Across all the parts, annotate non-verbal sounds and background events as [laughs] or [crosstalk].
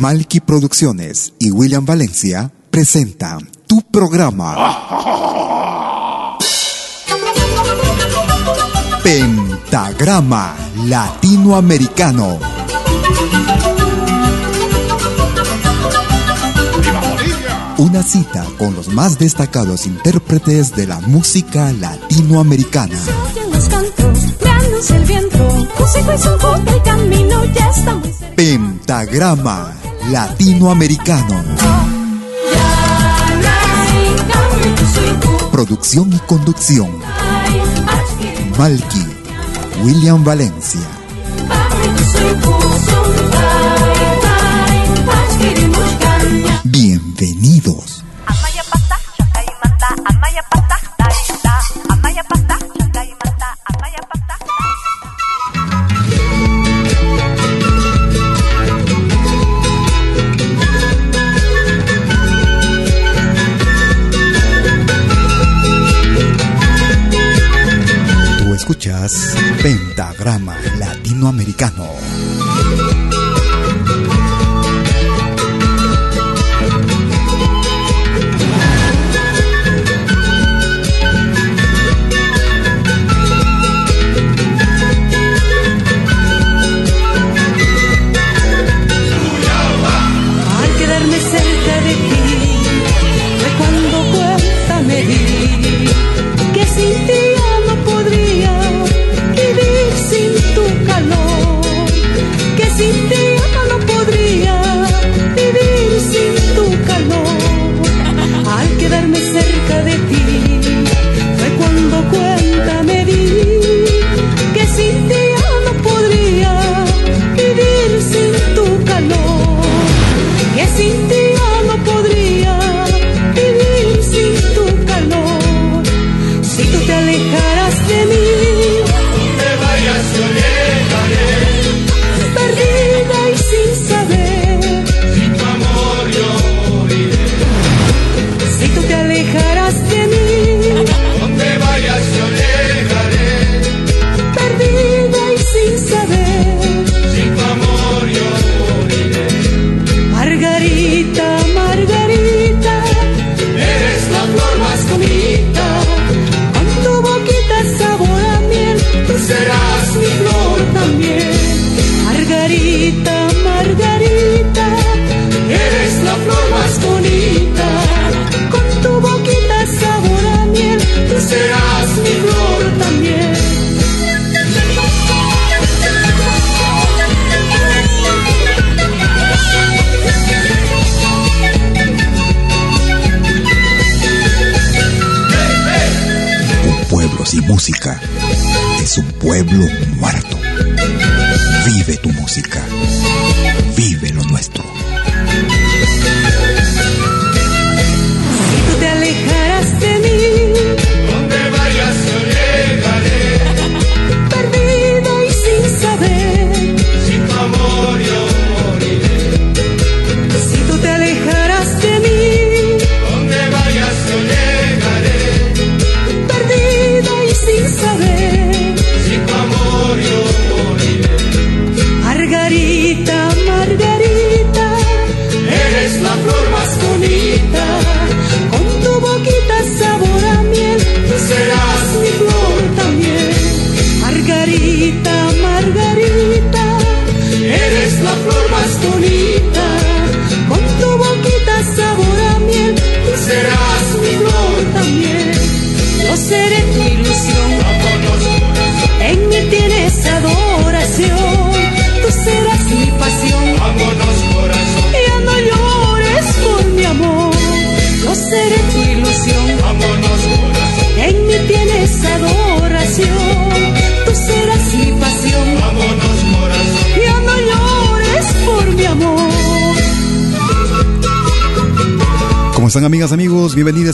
Malky Producciones y William Valencia presentan tu programa. Pentagrama Latinoamericano. Una cita con los más destacados intérpretes de la música latinoamericana. Pentagrama Latinoamericano. Producción y conducción. Malky, William Valencia. Bienvenidos. Escuchas Pentagrama Latinoamericano.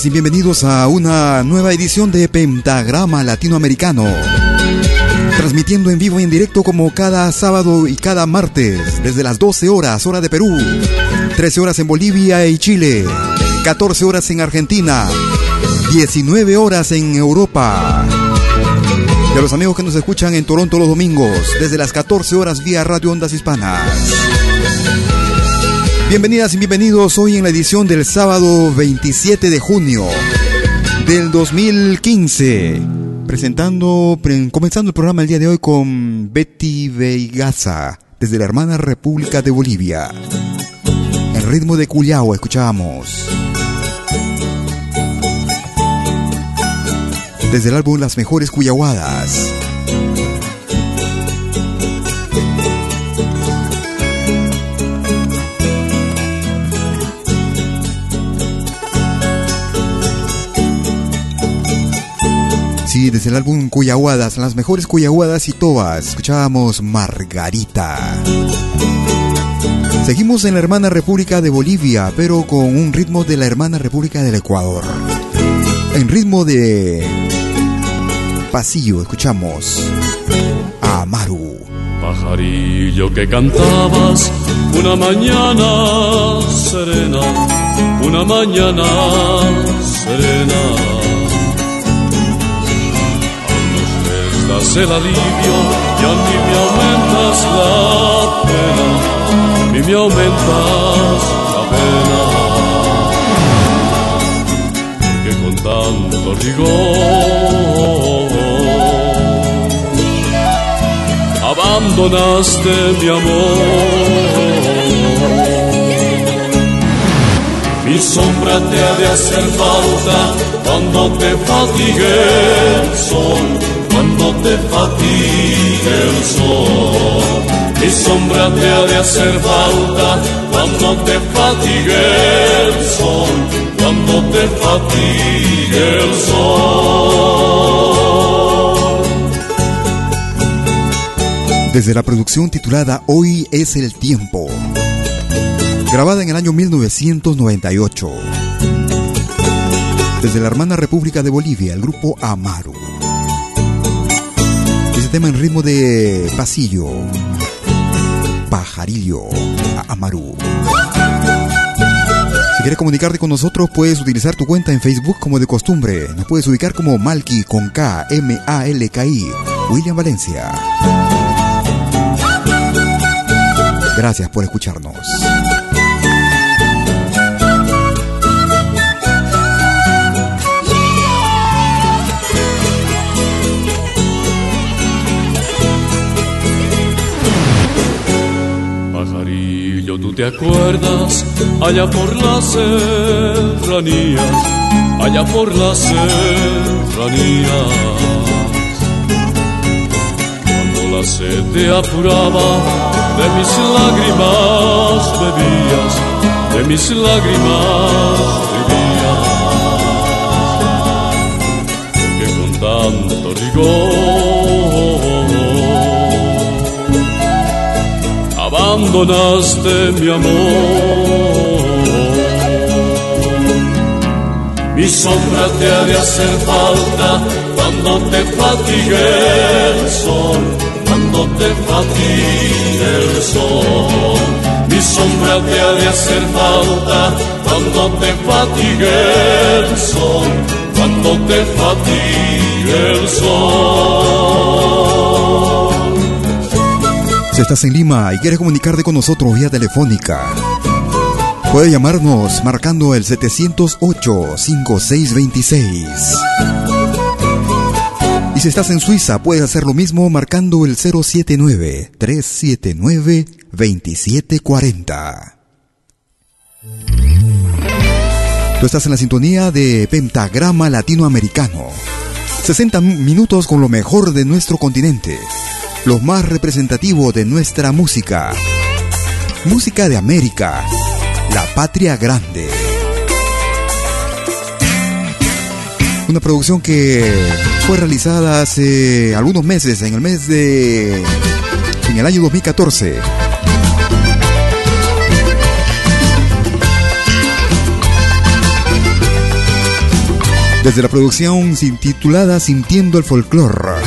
Y bienvenidos a una nueva edición de Pentagrama Latinoamericano. Transmitiendo en vivo y en directo como cada sábado y cada martes, desde las 12 horas, hora de Perú, 13 horas en Bolivia y Chile, 14 horas en Argentina, 19 horas en Europa. Y a los amigos que nos escuchan en Toronto los domingos, desde las 14 horas vía Radio Ondas Hispanas. Bienvenidas y bienvenidos hoy en la edición del sábado 27 de junio del 2015. Presentando, comenzando el programa el día de hoy con Betty Veigaza, desde la hermana República de Bolivia. El ritmo de Cuyao escuchamos. Desde el álbum Las Mejores Cuyahuadas. El álbum Cuyahuadas, las mejores Cuyahuadas y todas, escuchábamos Margarita. Seguimos en la hermana República de Bolivia, pero con un ritmo de la hermana República del Ecuador. En ritmo de pasillo, escuchamos Amaru. Pajarillo que cantabas una mañana serena, una mañana serena das el alivio y a mí me aumentas la pena, a mí me aumentas la pena. Que con tanto rigor abandonaste mi amor. Mi sombra te ha de hacer falta cuando te fatigue el sol cuando te fatigue el sol. Mi sombra te ha de hacer falta cuando te fatigue el sol, cuando te fatigue el sol. Desde la producción titulada Hoy es el tiempo, grabada en el año 1998. Desde la hermana República de Bolivia, el grupo Amaru tema en ritmo de pasillo. Pajarillo Amaru. Si quieres comunicarte con nosotros, puedes utilizar tu cuenta en Facebook como de costumbre. Nos puedes ubicar como Malki con K, M, A, L, K, I, William Valencia. Gracias por escucharnos. Tú te acuerdas allá por las serranías, allá por las serranías. Cuando la sed te apuraba, de mis lágrimas bebías, de mis lágrimas bebías. Que con tanto rigor abandonaste mi amor. Mi sombra te ha de hacer falta cuando te fatigue el sol, cuando te fatigue el sol. Mi sombra te ha de hacer falta cuando te fatigue el sol, cuando te fatigue el sol. Si estás en Lima y quieres comunicarte con nosotros vía telefónica, puedes llamarnos marcando el 708-5626. Y si estás en Suiza, puedes hacer lo mismo marcando el 079-379-2740. Tú estás en la sintonía de Pentagrama Latinoamericano. 60 minutos con lo mejor de nuestro continente lo más representativo de nuestra música. Música de América, la patria grande. Una producción que fue realizada hace algunos meses, en el mes de... en el año 2014. Desde la producción titulada Sintiendo el Folclor.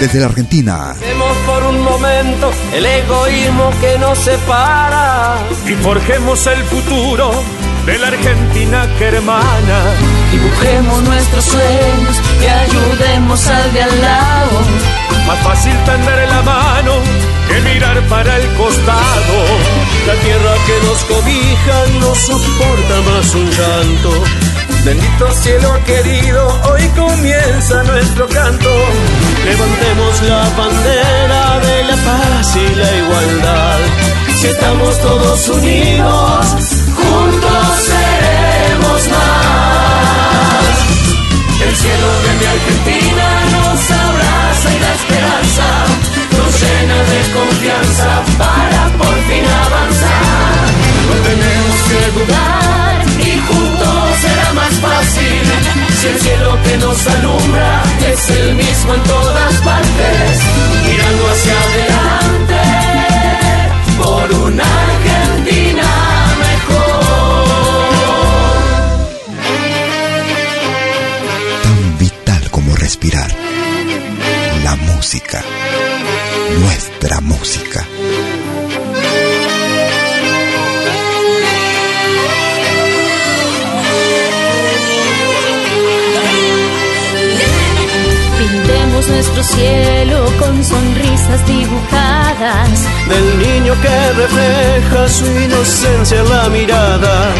Desde la Argentina. Vemos por un momento el egoísmo que nos separa. Y forjemos el futuro de la Argentina que hermana. Dibujemos nuestros sueños y ayudemos al de al lado. Más fácil tender la mano que mirar para el costado. La tierra que nos cobija no soporta más un llanto. Bendito cielo querido, hoy comienza nuestro canto. Levantemos la bandera de la paz y la igualdad. Si estamos todos unidos, juntos seremos más. El cielo de mi Argentina nos abraza y la esperanza nos llena de confianza para por fin avanzar. No tenemos que dudar fácil. Si el cielo que nos alumbra es el mismo en todas partes, mirando hacia adelante por una Argentina mejor. Tan vital como respirar. La música. Nuestra música. Nuestro cielo con sonrisas dibujadas. Del niño que refleja su inocencia en la mirada.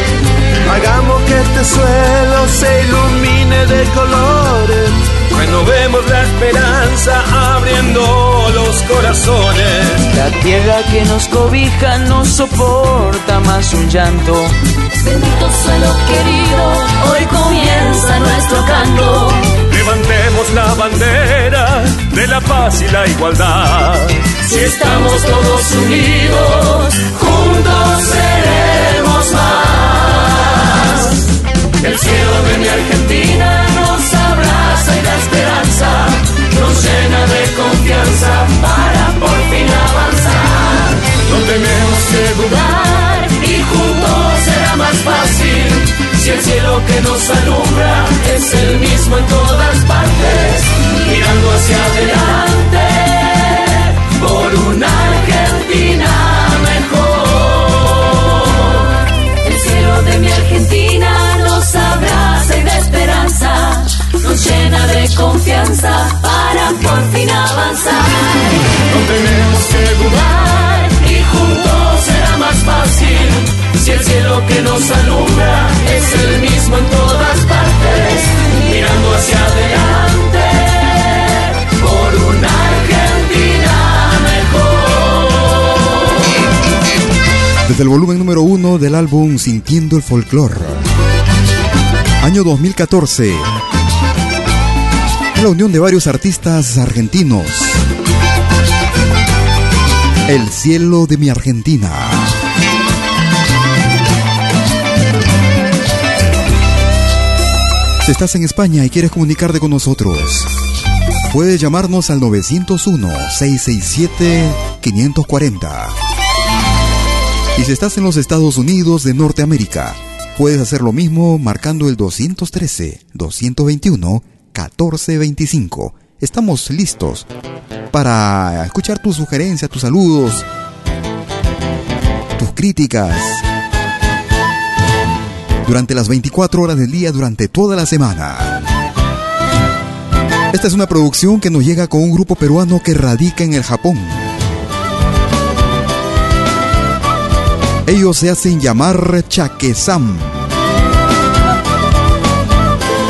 Hagamos que este suelo se ilumine de colores. Renovemos la esperanza abriendo los corazones. La tierra que nos cobija no soporta más un llanto. Bendito suelo querido, hoy comienza nuestro canto. Levantemos la bandera de la paz y la igualdad. Si estamos todos unidos, juntos seremos más. El cielo de mi Argentina nos abraza y la esperanza nos llena de confianza para por fin avanzar. No tenemos que dudar y juntos será más fácil. Cielo que nos alumbra es el mismo en todas partes, mirando hacia adelante por una Argentina mejor. El cielo de mi Argentina nos abraza y de esperanza, nos llena de confianza para por fin avanzar. No tenemos que dudar Si el cielo que nos alumbra es el mismo en todas partes, mirando hacia adelante por una Argentina mejor. Desde el volumen número uno del álbum Sintiendo el Folclor. Año 2014. La unión de varios artistas argentinos. El cielo de mi Argentina. Si estás en España y quieres comunicarte con nosotros, puedes llamarnos al 901-667-540. Y si estás en los Estados Unidos de Norteamérica, puedes hacer lo mismo marcando el 213-221-1425. Estamos listos para escuchar tus sugerencias, tus saludos, tus críticas. Durante las 24 horas del día, durante toda la semana. Esta es una producción que nos llega con un grupo peruano que radica en el Japón. Ellos se hacen llamar Chaquesam.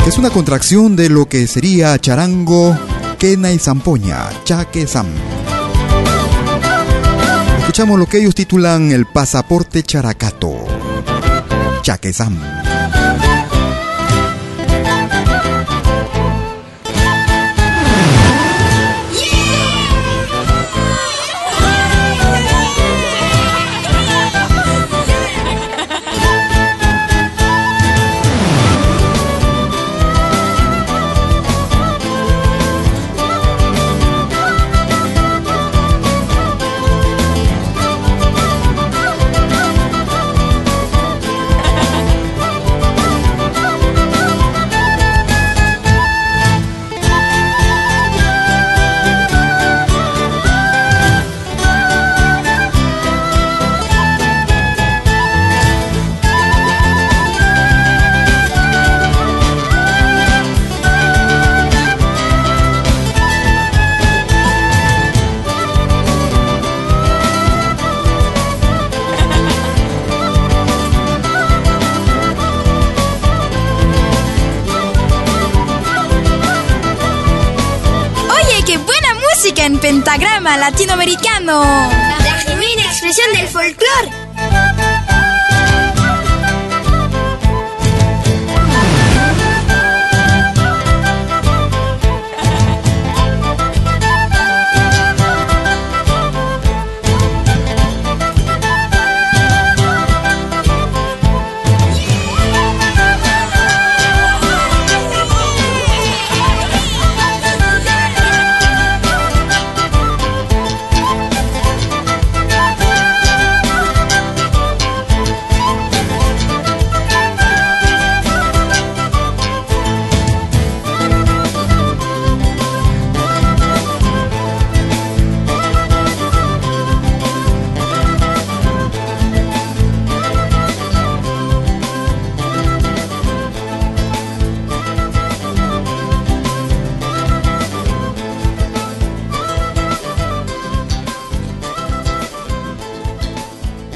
Que es una contracción de lo que sería charango, quena y zampoña, Chaquesam. Escuchamos lo que ellos titulan el pasaporte characato. Chaquesam. Latinoamericano. La genuina expresión del folclore.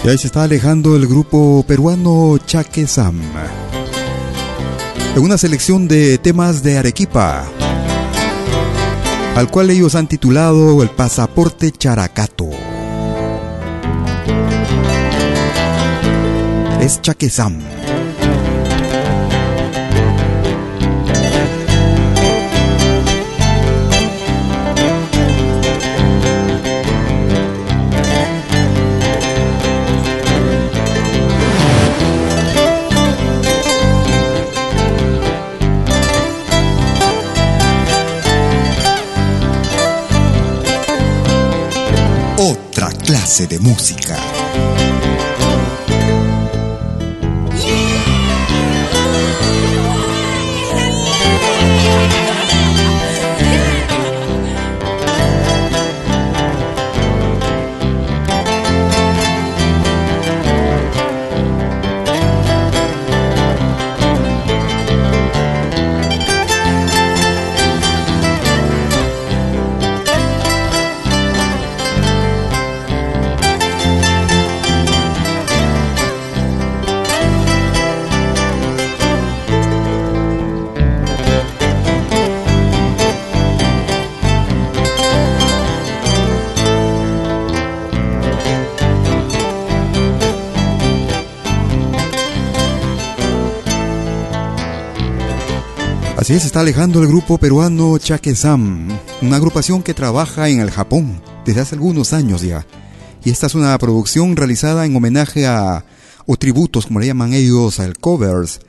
Y ahí se está alejando el grupo peruano Chaque Sam. En una selección de temas de Arequipa, al cual ellos han titulado El Pasaporte Characato. Es Chaque de música. Así es, está alejando el grupo peruano Chaque Sam, una agrupación que trabaja en el Japón desde hace algunos años ya. Y esta es una producción realizada en homenaje a, o tributos, como le llaman ellos, al covers,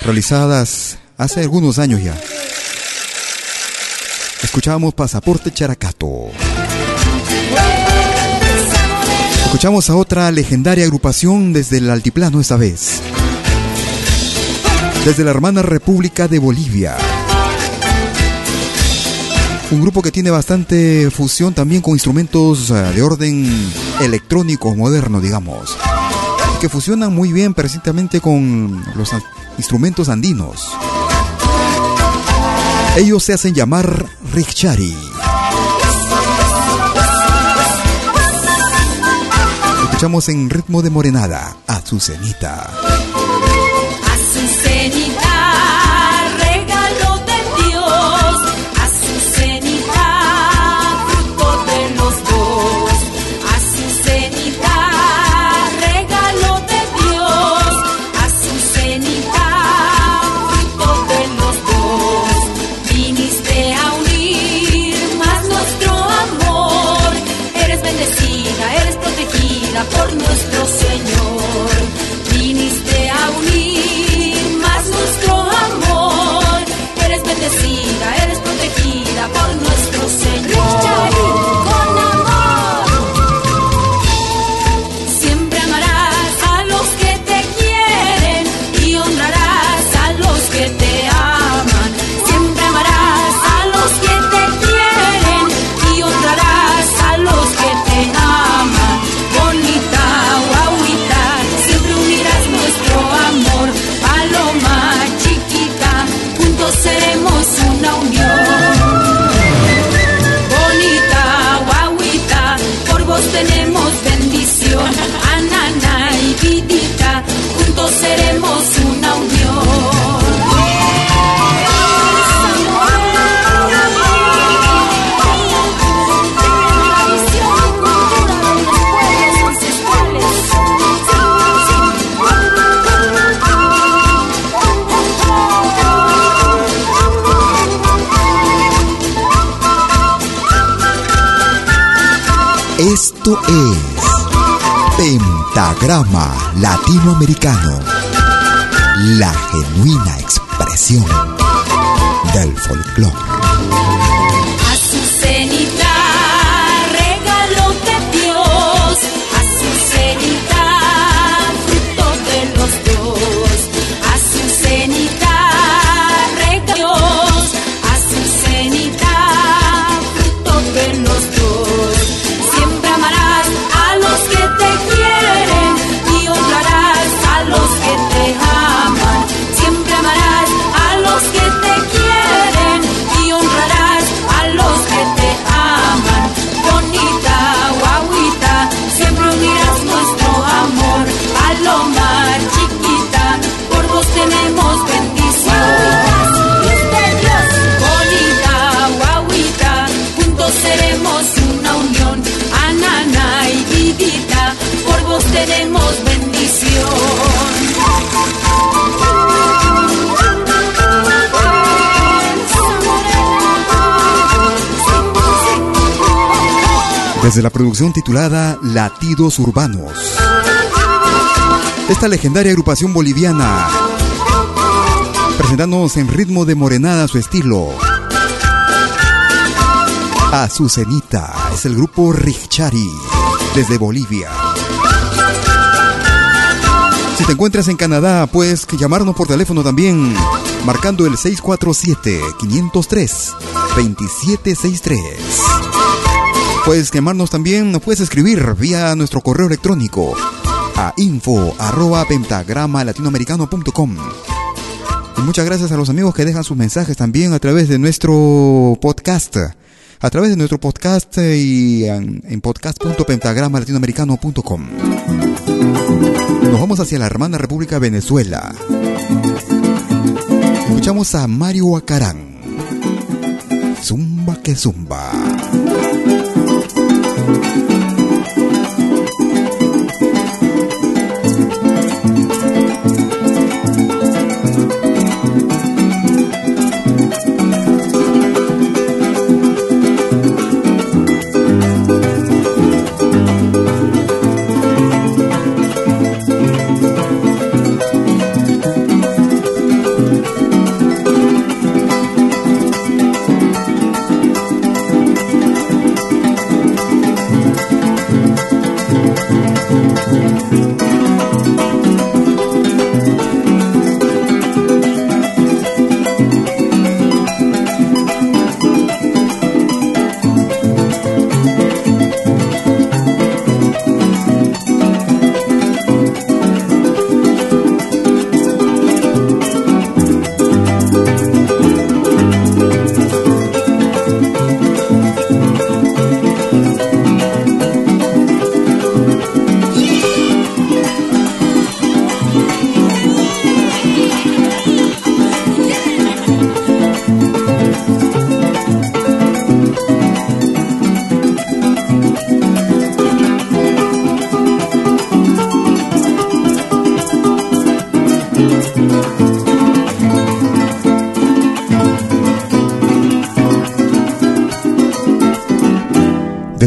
realizadas hace algunos años ya. Escuchamos Pasaporte Characato. Escuchamos a otra legendaria agrupación desde el altiplano esta vez desde la hermana República de Bolivia. Un grupo que tiene bastante fusión también con instrumentos de orden electrónico moderno, digamos. Que fusionan muy bien precisamente con los instrumentos andinos. Ellos se hacen llamar Richari. Escuchamos en ritmo de morenada a Azucenita. regalo Pentagrama Latinoamericano, la genuina expresión del folclore. Desde la producción titulada Latidos Urbanos. Esta legendaria agrupación boliviana, presentándonos en ritmo de morenada su estilo. Azucenita es el grupo Richari desde Bolivia. Si te encuentras en Canadá, puedes llamarnos por teléfono también, marcando el 647-503-2763. Puedes llamarnos también, puedes escribir vía nuestro correo electrónico a info arroba pentagrama latinoamericano.com. Y muchas gracias a los amigos que dejan sus mensajes también a través de nuestro podcast. A través de nuestro podcast y en, en podcast.pentagrama-latinoamericano.com. Nos vamos hacia la hermana República Venezuela. Escuchamos a Mario Acarán. Zumba que zumba. Thank you.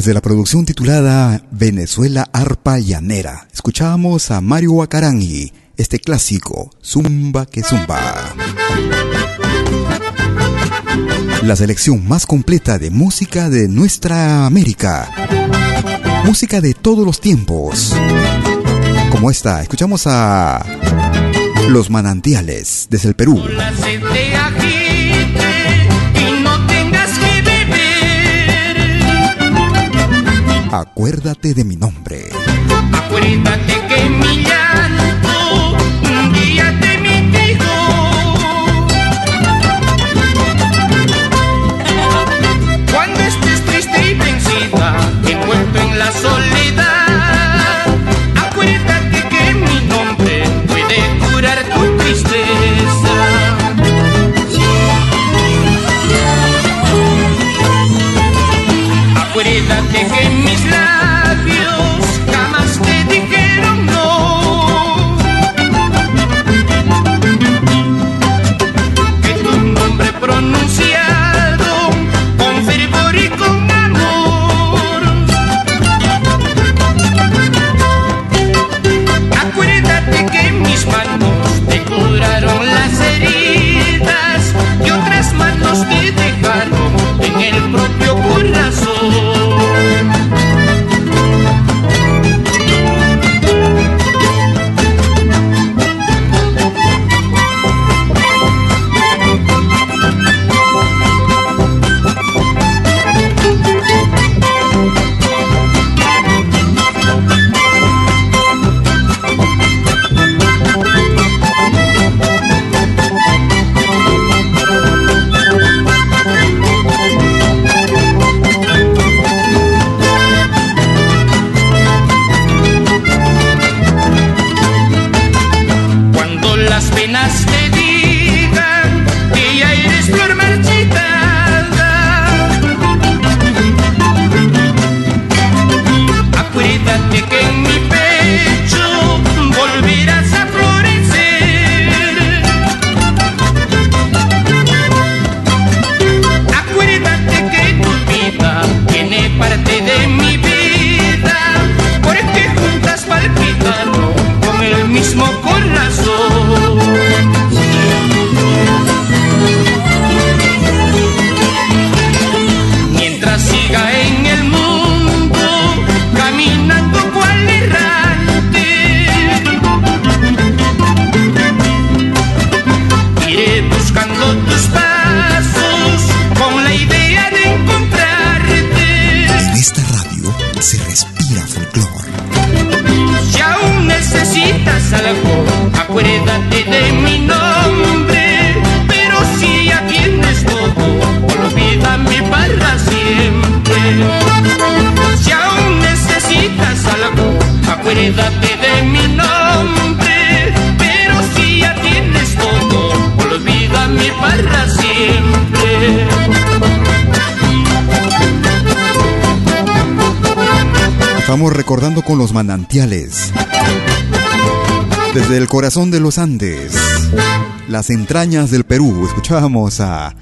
Desde la producción titulada Venezuela Arpa Llanera, escuchábamos a Mario Acarangi, este clásico, Zumba que Zumba. La selección más completa de música de nuestra América. Música de todos los tiempos. Como esta, escuchamos a Los Manantiales desde el Perú. Acuérdate de mi nombre. Acuérdate que mi llanto un día Estamos recordando con los manantiales. Desde el corazón de los Andes, las entrañas del Perú, escuchábamos a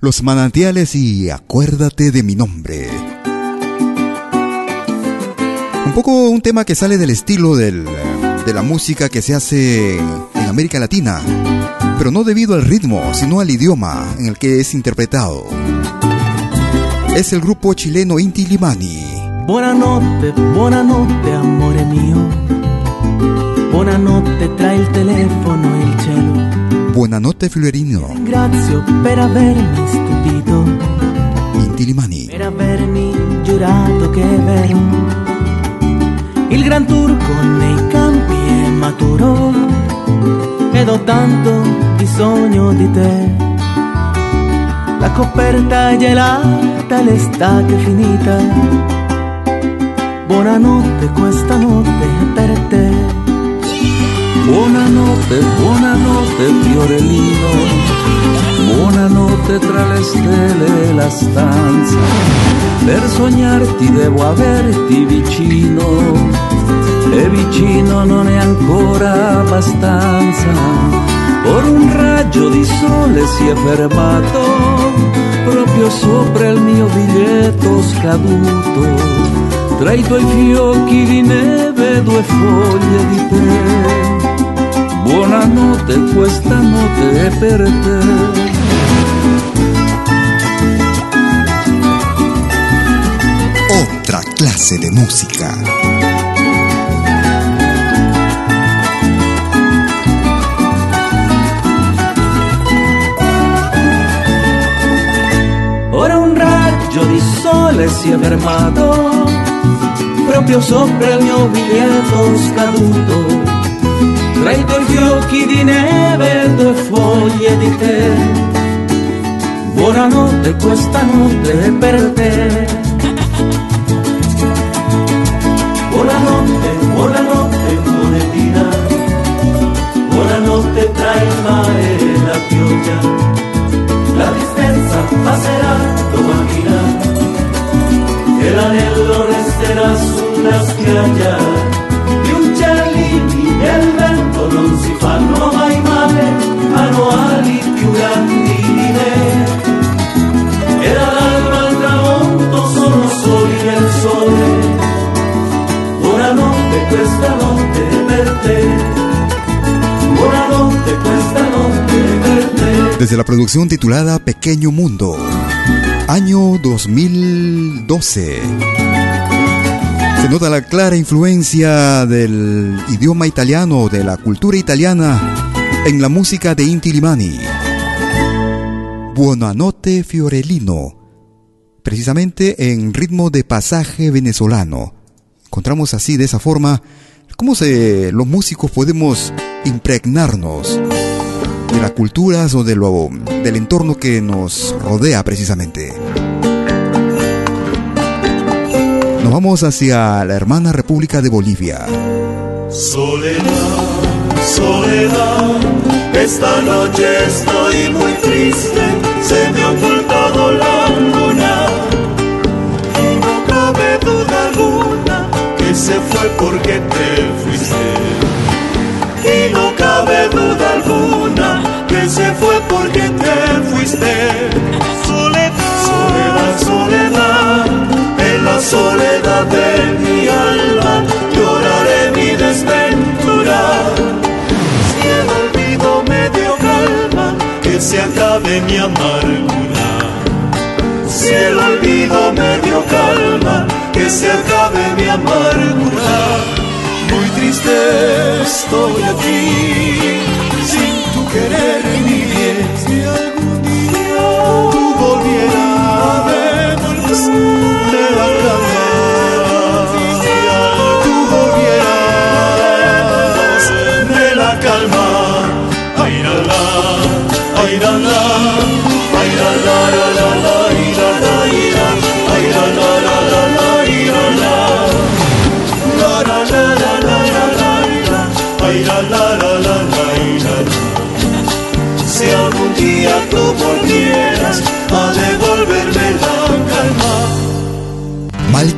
los manantiales y acuérdate de mi nombre. Un poco un tema que sale del estilo de la música que se hace en América Latina, pero no debido al ritmo, sino al idioma en el que es interpretado. Es el grupo chileno Inti Limani. Buonanotte, buonanotte amore mio. Buonanotte tra il telefono e il cielo. Buonanotte Fiorino. Ringrazio per avermi stupito. Inti Limani. Per avermi giurato che è vero. Il gran turco nei campi è maturo. Ed ho tanto bisogno di te. La coperta è gelata, l'estate è finita Buonanotte, questa notte è per te. Buonanotte, buonanotte Fiorellino, buonanotte tra le stelle e la stanza. Per sognarti devo averti vicino e vicino non è ancora abbastanza. Por un raggio di sole si è fermato proprio sopra il mio biglietto scaduto tra i tuoi fiocchi di neve due foglie di te. Buonanotte, questa notte è per te. Otra clase de música. Ora un raggio di sole si è fermato proprio sopra il mio biglietto scaduto. Tra i tuoi fiocchi di neve due foglie di te. Buonanotte, questa notte è per te. Buonanotte, buonanotte, monetina. Buonanotte tra il mare e la pioggia. La tristezza passerà domattina e l'anello resterà sulla spiaggia. Gli uccellini nel vento non si fanno mai male, hanno ali più grandi di me. E dall'alba al tramonto sono soli nel sole. Buonanotte, questa notte per te. Buonanotte, questa notte per te. Desde la producción titulada Pequeño Mundo, año 2012. Se nota la clara influencia del idioma italiano, de la cultura italiana, en la música de Inti Limani. Buonanotte Fiorellino, precisamente en ritmo de pasaje venezolano. Encontramos así, de esa forma, cómo los músicos podemos impregnarnos de las culturas o del entorno que nos rodea precisamente. Vamos hacia la hermana República de Bolivia. Soledad, soledad, esta noche estoy muy triste, se me ha ocultado la luna y no cabe duda alguna que se fue porque te fuiste. Y no cabe duda alguna que se fue porque te fuiste. Soledad, soledad, soledad, en la soledad mi amargura. Si el olvido me dio calma, que se acabe mi amargura. Muy triste estoy aquí, sin tu querer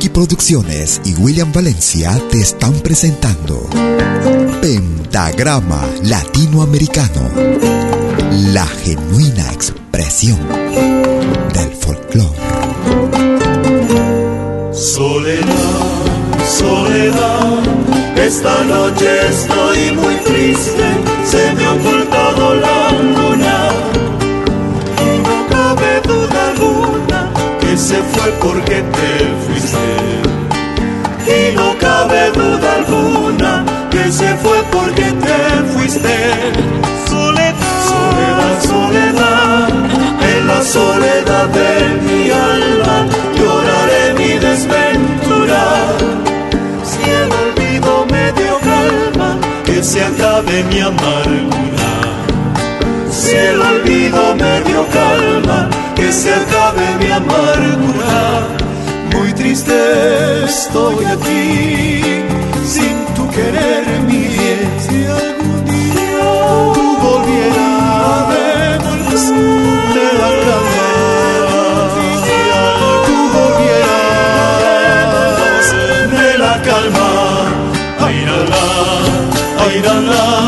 Producciones y William Valencia te están presentando Pentagrama Latinoamericano, la genuina expresión del folclore. Soledad, soledad, esta noche estoy muy triste, se me ha ocultado la luna y no cabe duda alguna que se fue porque te y no cabe duda alguna que se fue porque te fuiste. Soledad, soledad, soledad, en la soledad de mi alma lloraré mi desventura. Si el olvido me dio calma, que se acabe mi amargura. Si el olvido me dio calma, que se acabe mi amargura triste estoy aquí, sin tu querer mi bien. Si algún día tú volvieras de la cama, si tú volvieras de la calma, ay la,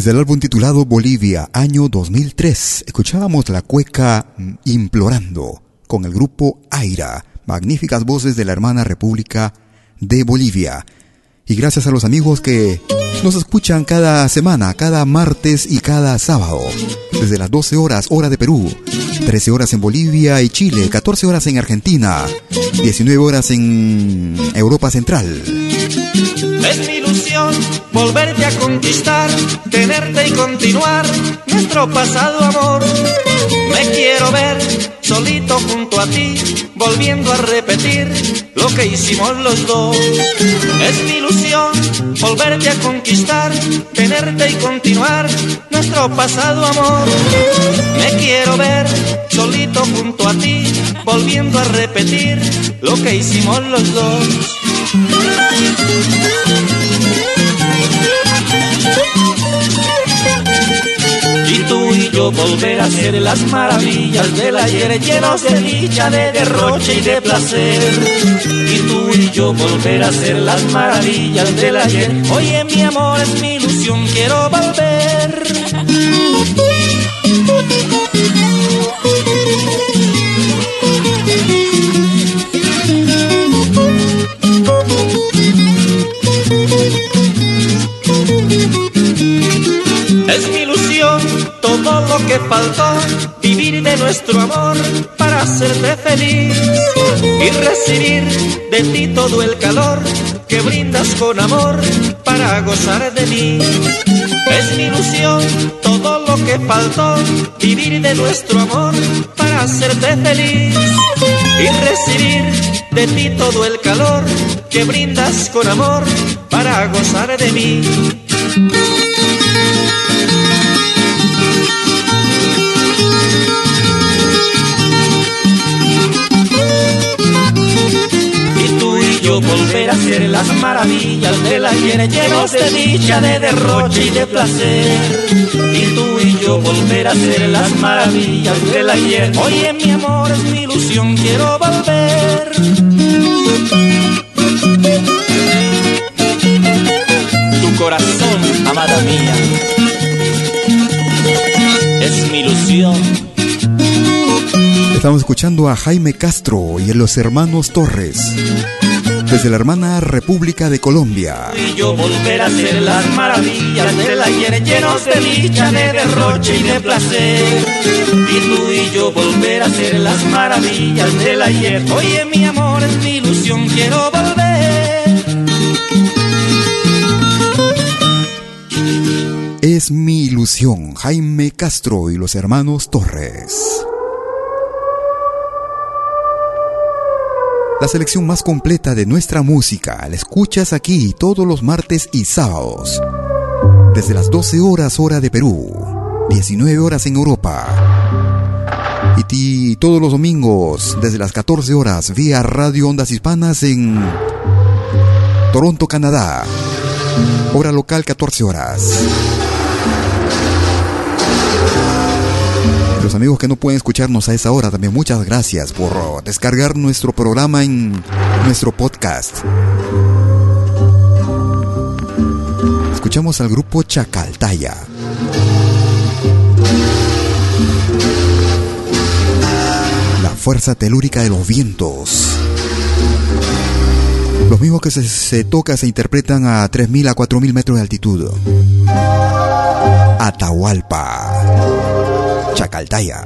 Desde el álbum titulado Bolivia, año 2003, escuchábamos la cueca mm, Implorando con el grupo Aira, magníficas voces de la hermana República de Bolivia. Y gracias a los amigos que nos escuchan cada semana, cada martes y cada sábado, desde las 12 horas hora de Perú, 13 horas en Bolivia y Chile, 14 horas en Argentina, 19 horas en Europa Central. Ilusión volverte a conquistar, tenerte y continuar nuestro pasado amor. Me quiero ver solito junto a ti, volviendo a repetir lo que hicimos los dos. Es mi ilusión volverte a conquistar, tenerte y continuar nuestro pasado amor. Me quiero ver solito junto a ti, volviendo a repetir lo que hicimos los dos. Volver a ser las maravillas del ayer llenos de dicha, de derroche y de placer. Y tú y yo volver a ser las maravillas del ayer. Oye mi amor es mi ilusión, quiero volver. Que faltó, vivir de nuestro amor para hacerte feliz y recibir de ti todo el calor que brindas con amor para gozar de mí. Es mi ilusión todo lo que faltó, vivir de nuestro amor para hacerte feliz y recibir de ti todo el calor que brindas con amor para gozar de mí. Volver a ser las maravillas del ayer llenos de dicha, de derroche y de placer. Y tú y yo volver a ser las maravillas del ayer. Oye mi amor, es mi ilusión, quiero volver. Tu corazón, amada mía, es mi ilusión. Estamos escuchando a Jaime Castro y a los hermanos Torres. Desde la hermana República de Colombia. Y yo volver a ser las maravillas del ayer llenos de dicha, de derroche y de placer. Y tú y yo volver a ser las maravillas del ayer. Oye mi amor, es mi ilusión, quiero volver. Es mi ilusión, Jaime Castro y los hermanos Torres. La selección más completa de nuestra música la escuchas aquí todos los martes y sábados. Desde las 12 horas hora de Perú, 19 horas en Europa Y todos los domingos, desde las 14 horas, vía Radio Ondas Hispanas en Toronto, Canadá. Hora local, 14 horas. Los amigos que no pueden escucharnos a esa hora, también muchas gracias por descargar nuestro programa en nuestro podcast. Escuchamos al grupo Chacaltaya. La fuerza telúrica de los vientos. Los mismos que se, se toca se interpretan a 3.000 a 4.000 metros de altitud. Atahualpa. Chacaltaya.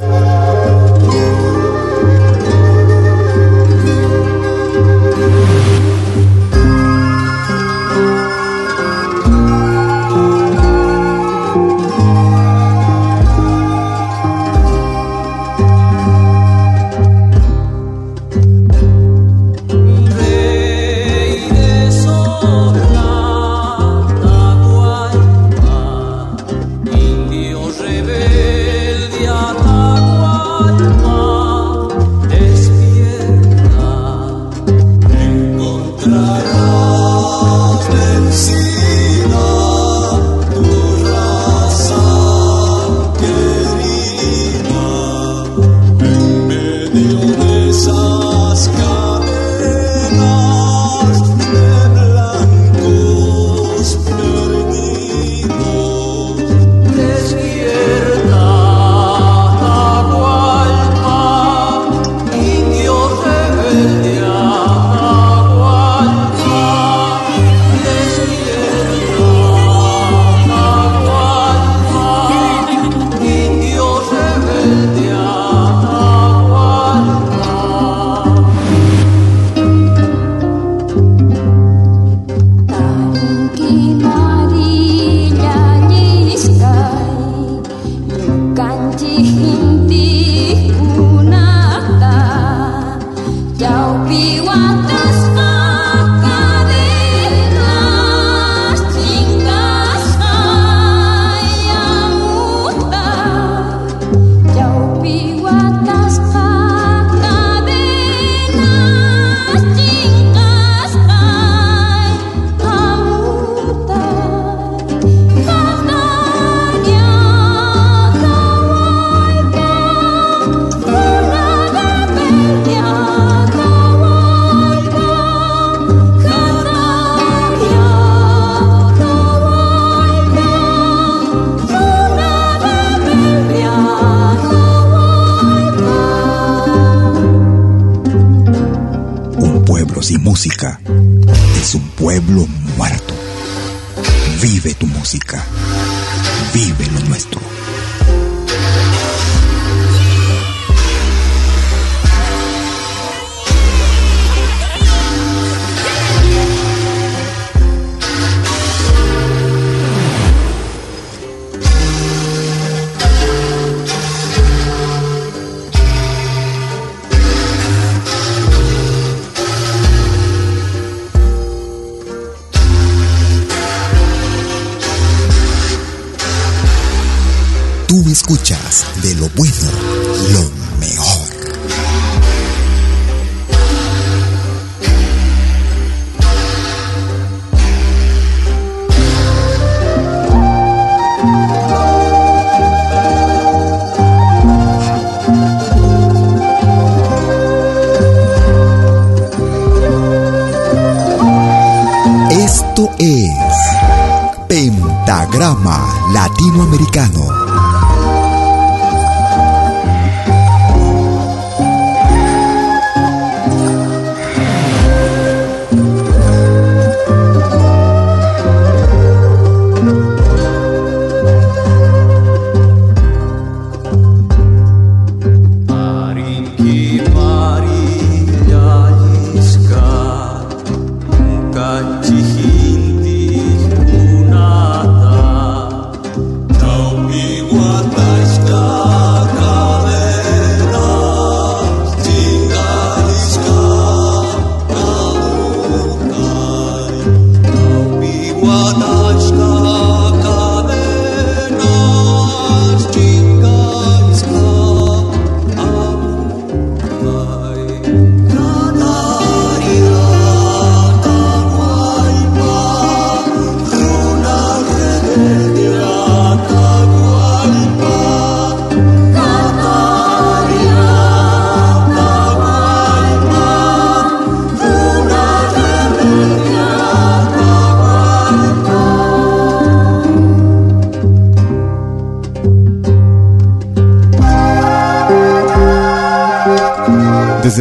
Me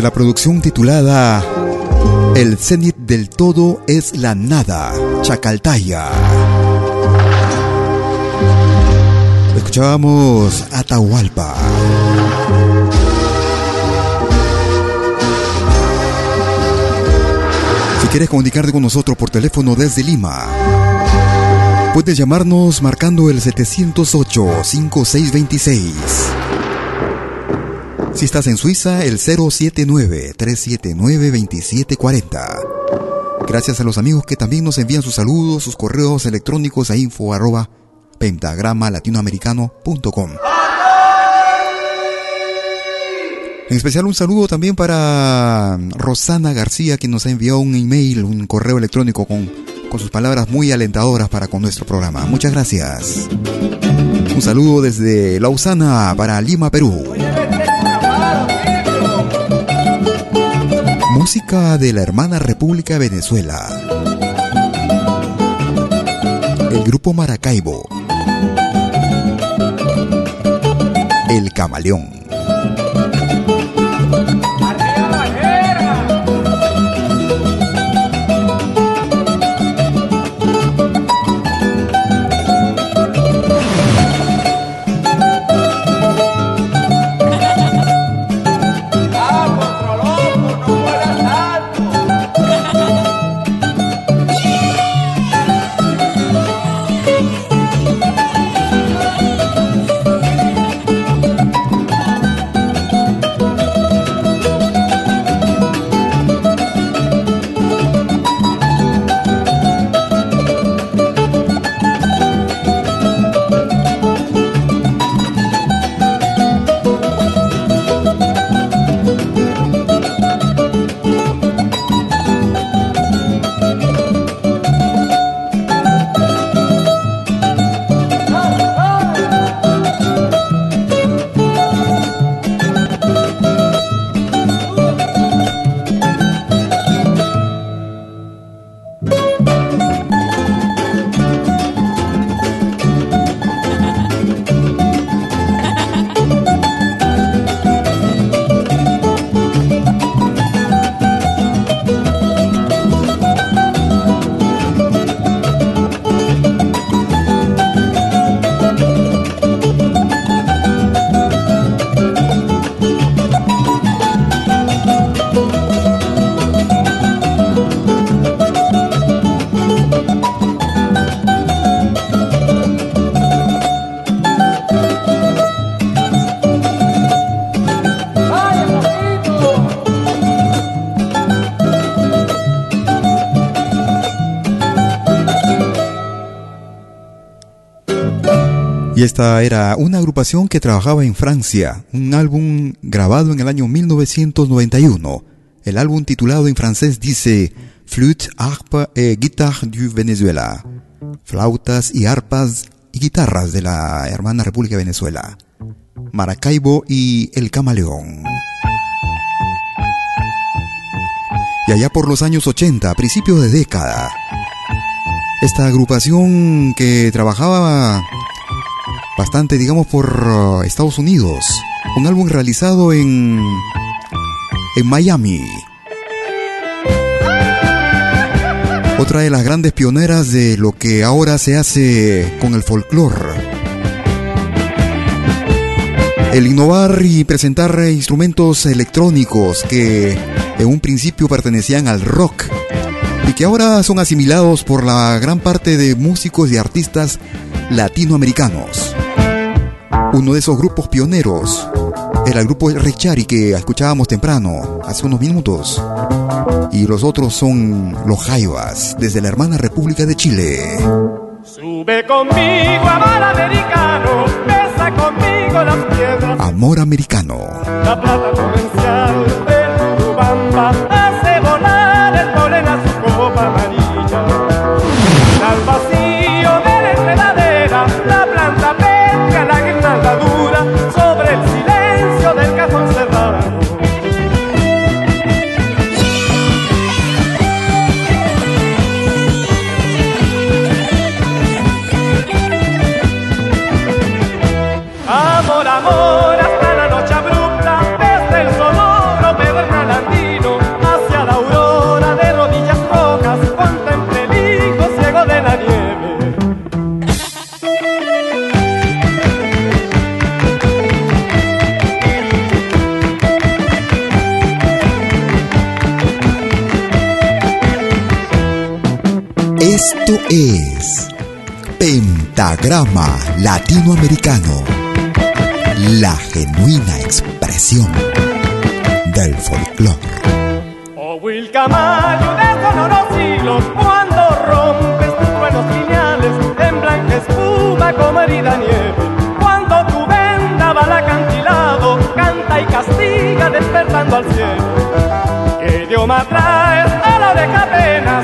la producción titulada El cenit del todo es la nada, Chacaltaya. Escuchábamos Atahualpa. Si quieres comunicarte con nosotros por teléfono desde Lima, puedes llamarnos marcando el 708-5626. Si estás en Suiza, el 079-379-2740. Gracias a los amigos que también nos envían sus saludos, sus correos electrónicos a info arroba pentagrama latinoamericano.com. En especial un saludo también para Rosana García, que nos ha enviado un email, un correo electrónico con, con sus palabras muy alentadoras para con nuestro programa. Muchas gracias. Un saludo desde Lausana para Lima, Perú. Música de la hermana República Venezuela. El grupo Maracaibo. El Camaleón. Esta era una agrupación que trabajaba en Francia, un álbum grabado en el año 1991. El álbum titulado en francés dice Flûte, Harpe et Guitare du Venezuela. Flautas y arpas y guitarras de la hermana República de Venezuela. Maracaibo y El Camaleón. Y allá por los años 80, principios de década, esta agrupación que trabajaba bastante, digamos, por uh, Estados Unidos. Un álbum realizado en, en Miami. Otra de las grandes pioneras de lo que ahora se hace con el folclore. El innovar y presentar instrumentos electrónicos que en un principio pertenecían al rock y que ahora son asimilados por la gran parte de músicos y artistas latinoamericanos. Uno de esos grupos pioneros era el grupo Richari que escuchábamos temprano, hace unos minutos. Y los otros son los Jaivas, desde la hermana República de Chile. Sube conmigo, amor americano, besa conmigo las piedras. Amor americano. La plata Latinoamericano, la genuina expresión del folclore. Oh Wilcamayo de sonoros hilos, cuando rompes tus truenos lineales, en blanca espuma como herida nieve, cuando tu vendaval acantilado canta y castiga despertando al cielo. ¿Qué idioma traes a la oreja apenas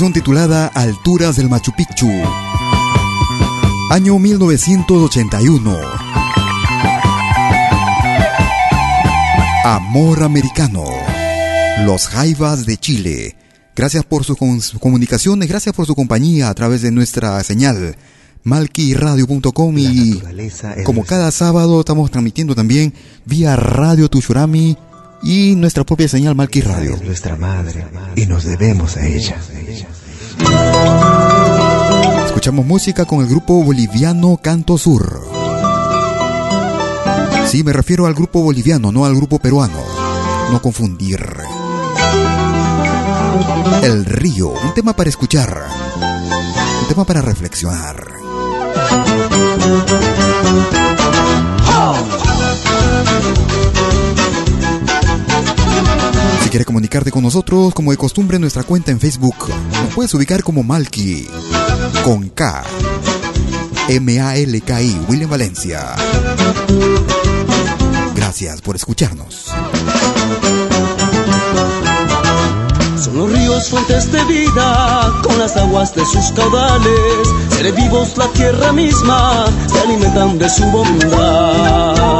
Titulada Alturas del Machu Picchu. Año 1981. Amor Americano. Los Jaivas de Chile. Gracias por sus comunicaciones, gracias por su compañía a través de nuestra señal malquiradio.com y como cada sábado estamos transmitiendo también vía Radio Tushurami y nuestra propia señal Malqui Radio. Es nuestra madre y nos debemos a ella. Escuchamos música con el grupo boliviano Canto Sur. Sí, me refiero al grupo boliviano, no al grupo peruano. No confundir. El río, un tema para escuchar. Un tema para reflexionar. Si quieres comunicarte con nosotros, como de costumbre, nuestra cuenta en Facebook, puedes ubicar como Malki, con K, M-A-L-K-I, William Valencia. Gracias por escucharnos. Son los ríos fuentes de vida, con las aguas de sus caudales, seres vivos la tierra misma, se alimentan de su bondad.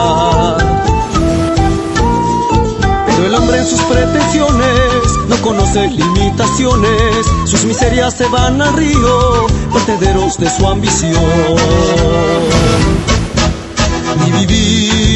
Sus pretensiones no conoce limitaciones, sus miserias se van al río, vertederos de su ambición. Mi vivir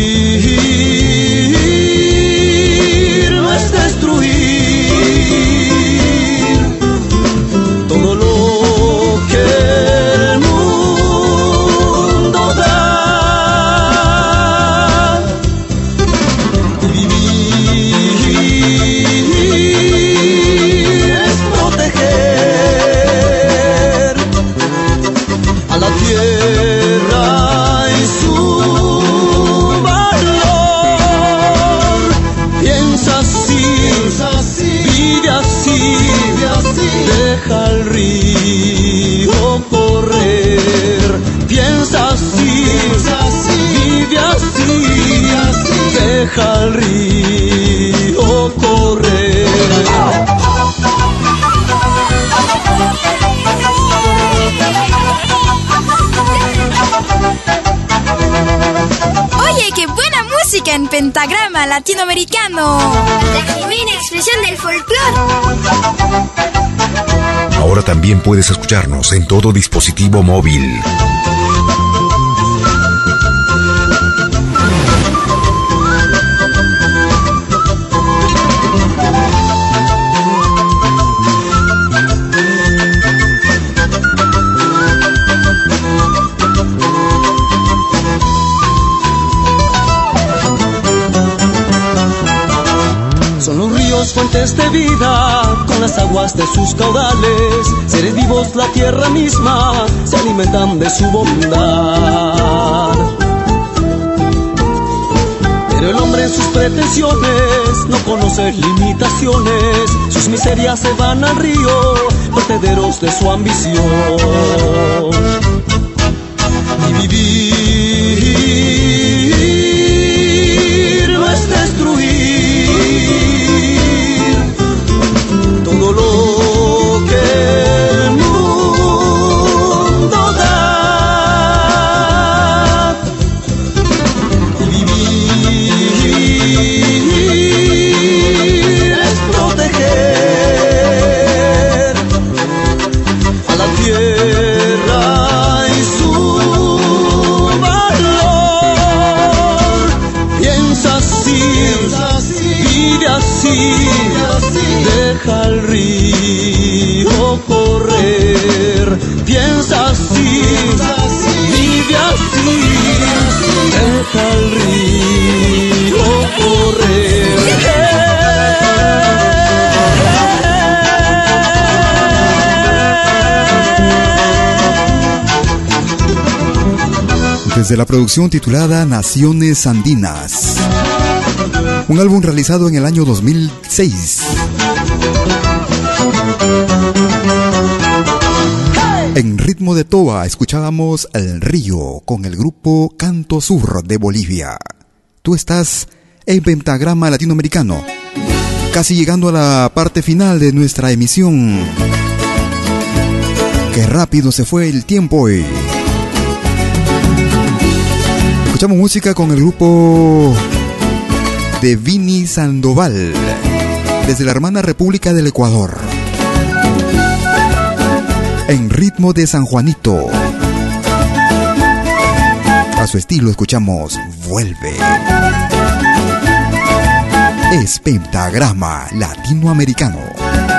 así, deja el río correr. Piensa así, vive así, deja el río correr. Oye, qué buena música en pentagrama latinoamericano. La genuina expresión del folclore. Ahora también puedes escucharnos en todo dispositivo móvil. Fuentes de vida, con las aguas de sus caudales, seres vivos la tierra misma, se alimentan de su bondad. Pero el hombre en sus pretensiones no conoce limitaciones, sus miserias se van al río, vertederos de su ambición. Y vivir correr. Piensa así, vive así, deja el río Desde la producción titulada Naciones Andinas. Un álbum realizado en el año 2006. En ritmo de toa escuchábamos El Río con el grupo Canto Sur de Bolivia. Tú estás en Pentagrama Latinoamericano, casi llegando a la parte final de nuestra emisión. Qué rápido se fue el tiempo hoy. Escuchamos música con el grupo de Vini Sandoval, desde la hermana República del Ecuador. En ritmo de San Juanito. A su estilo escuchamos Vuelve. Es pentagrama latinoamericano.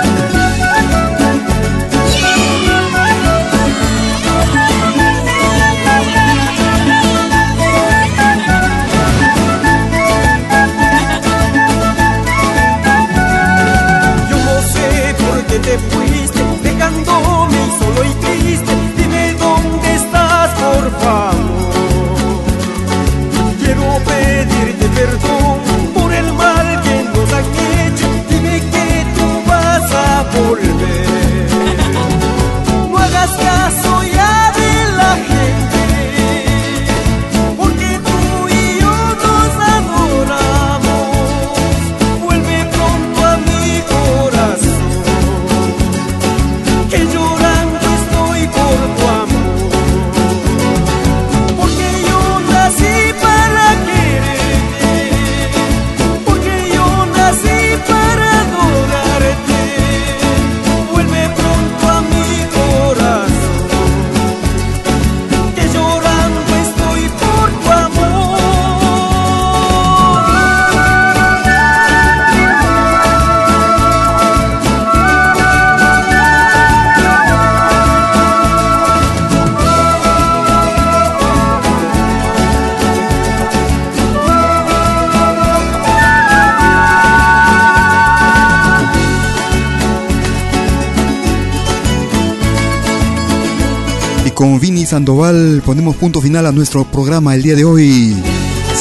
Sandoval ponemos punto final a nuestro programa el día de hoy,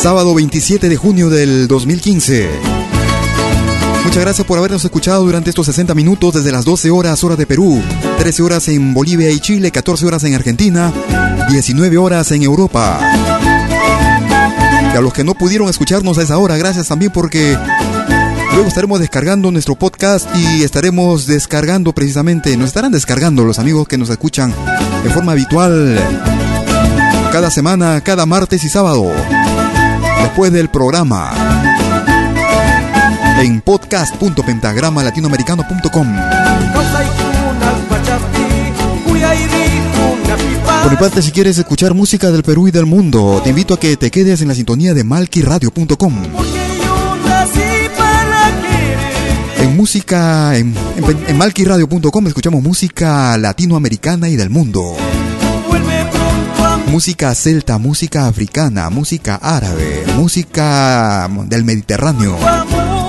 sábado 27 de junio del 2015. Muchas gracias por habernos escuchado durante estos 60 minutos desde las 12 horas hora de Perú, 13 horas en Bolivia y Chile, 14 horas en Argentina, 19 horas en Europa. Y a los que no pudieron escucharnos a esa hora, gracias también porque luego estaremos descargando nuestro podcast y estaremos descargando precisamente, nos estarán descargando los amigos que nos escuchan de forma habitual cada semana, cada martes y sábado, después del programa en podcast.pentagramalatinoamericano.com. Por mi parte, si quieres escuchar música del Perú y del mundo, te invito a que te quedes en la sintonía de malquiradio.com. música, en, en, en malquiradio.com escuchamos música latinoamericana y del mundo. Música celta, música africana, música árabe, música del Mediterráneo,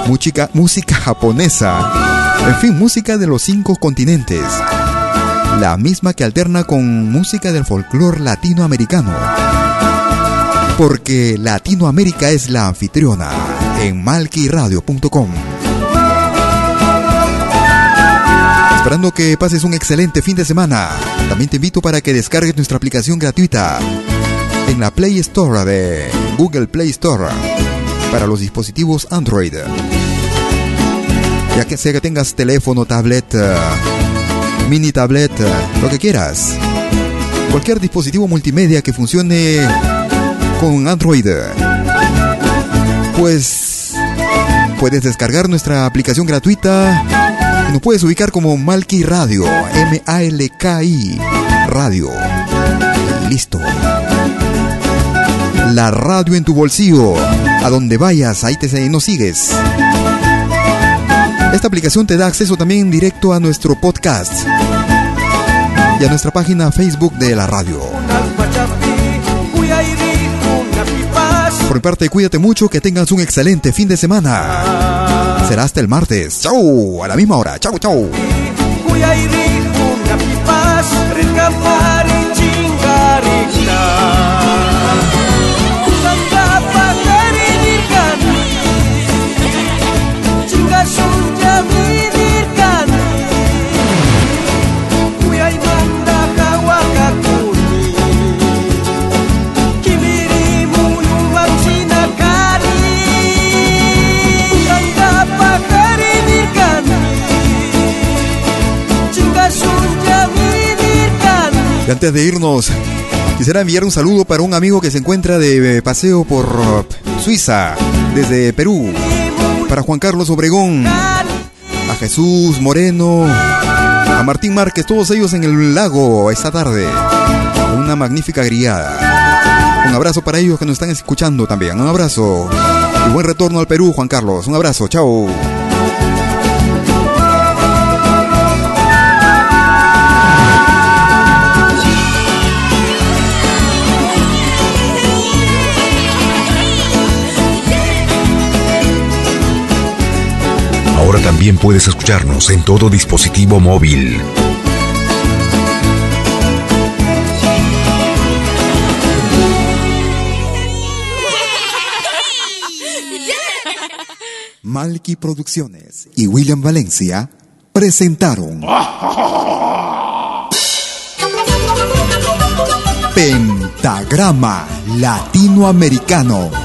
música, música japonesa, en fin, música de los cinco continentes la misma que alterna con música del folclore latinoamericano. Porque Latinoamérica es la anfitriona en malquiradio.com. Esperando que pases un excelente fin de semana. También te invito para que descargues nuestra aplicación gratuita en la Play Store de Google Play Store para los dispositivos Android. Ya que sea que tengas teléfono, tablet, mini tablet, lo que quieras. Cualquier dispositivo multimedia que funcione con Android. Pues puedes descargar nuestra aplicación gratuita. Nos puedes ubicar como Malki Radio, M-A-L-K-I Radio. Listo. La radio en tu bolsillo. A donde vayas, ahí te nos sigues. Esta aplicación te da acceso también directo a nuestro podcast y a nuestra página Facebook de la radio. Por parte, cuídate mucho, que tengas un excelente fin de semana. Será hasta el martes. Chau, a la misma hora. Chau, chau. Y antes de irnos, quisiera enviar un saludo para un amigo que se encuentra de paseo por Suiza, desde Perú. Para Juan Carlos Obregón, a Jesús Moreno, a Martín Márquez, todos ellos en el lago esta tarde. Una magnífica griada. Un abrazo para ellos que nos están escuchando también. Un abrazo. Y buen retorno al Perú, Juan Carlos. Un abrazo. Chao. Ahora también puedes escucharnos en todo dispositivo móvil. Malky Producciones y William Valencia presentaron [laughs] Pentagrama Latinoamericano.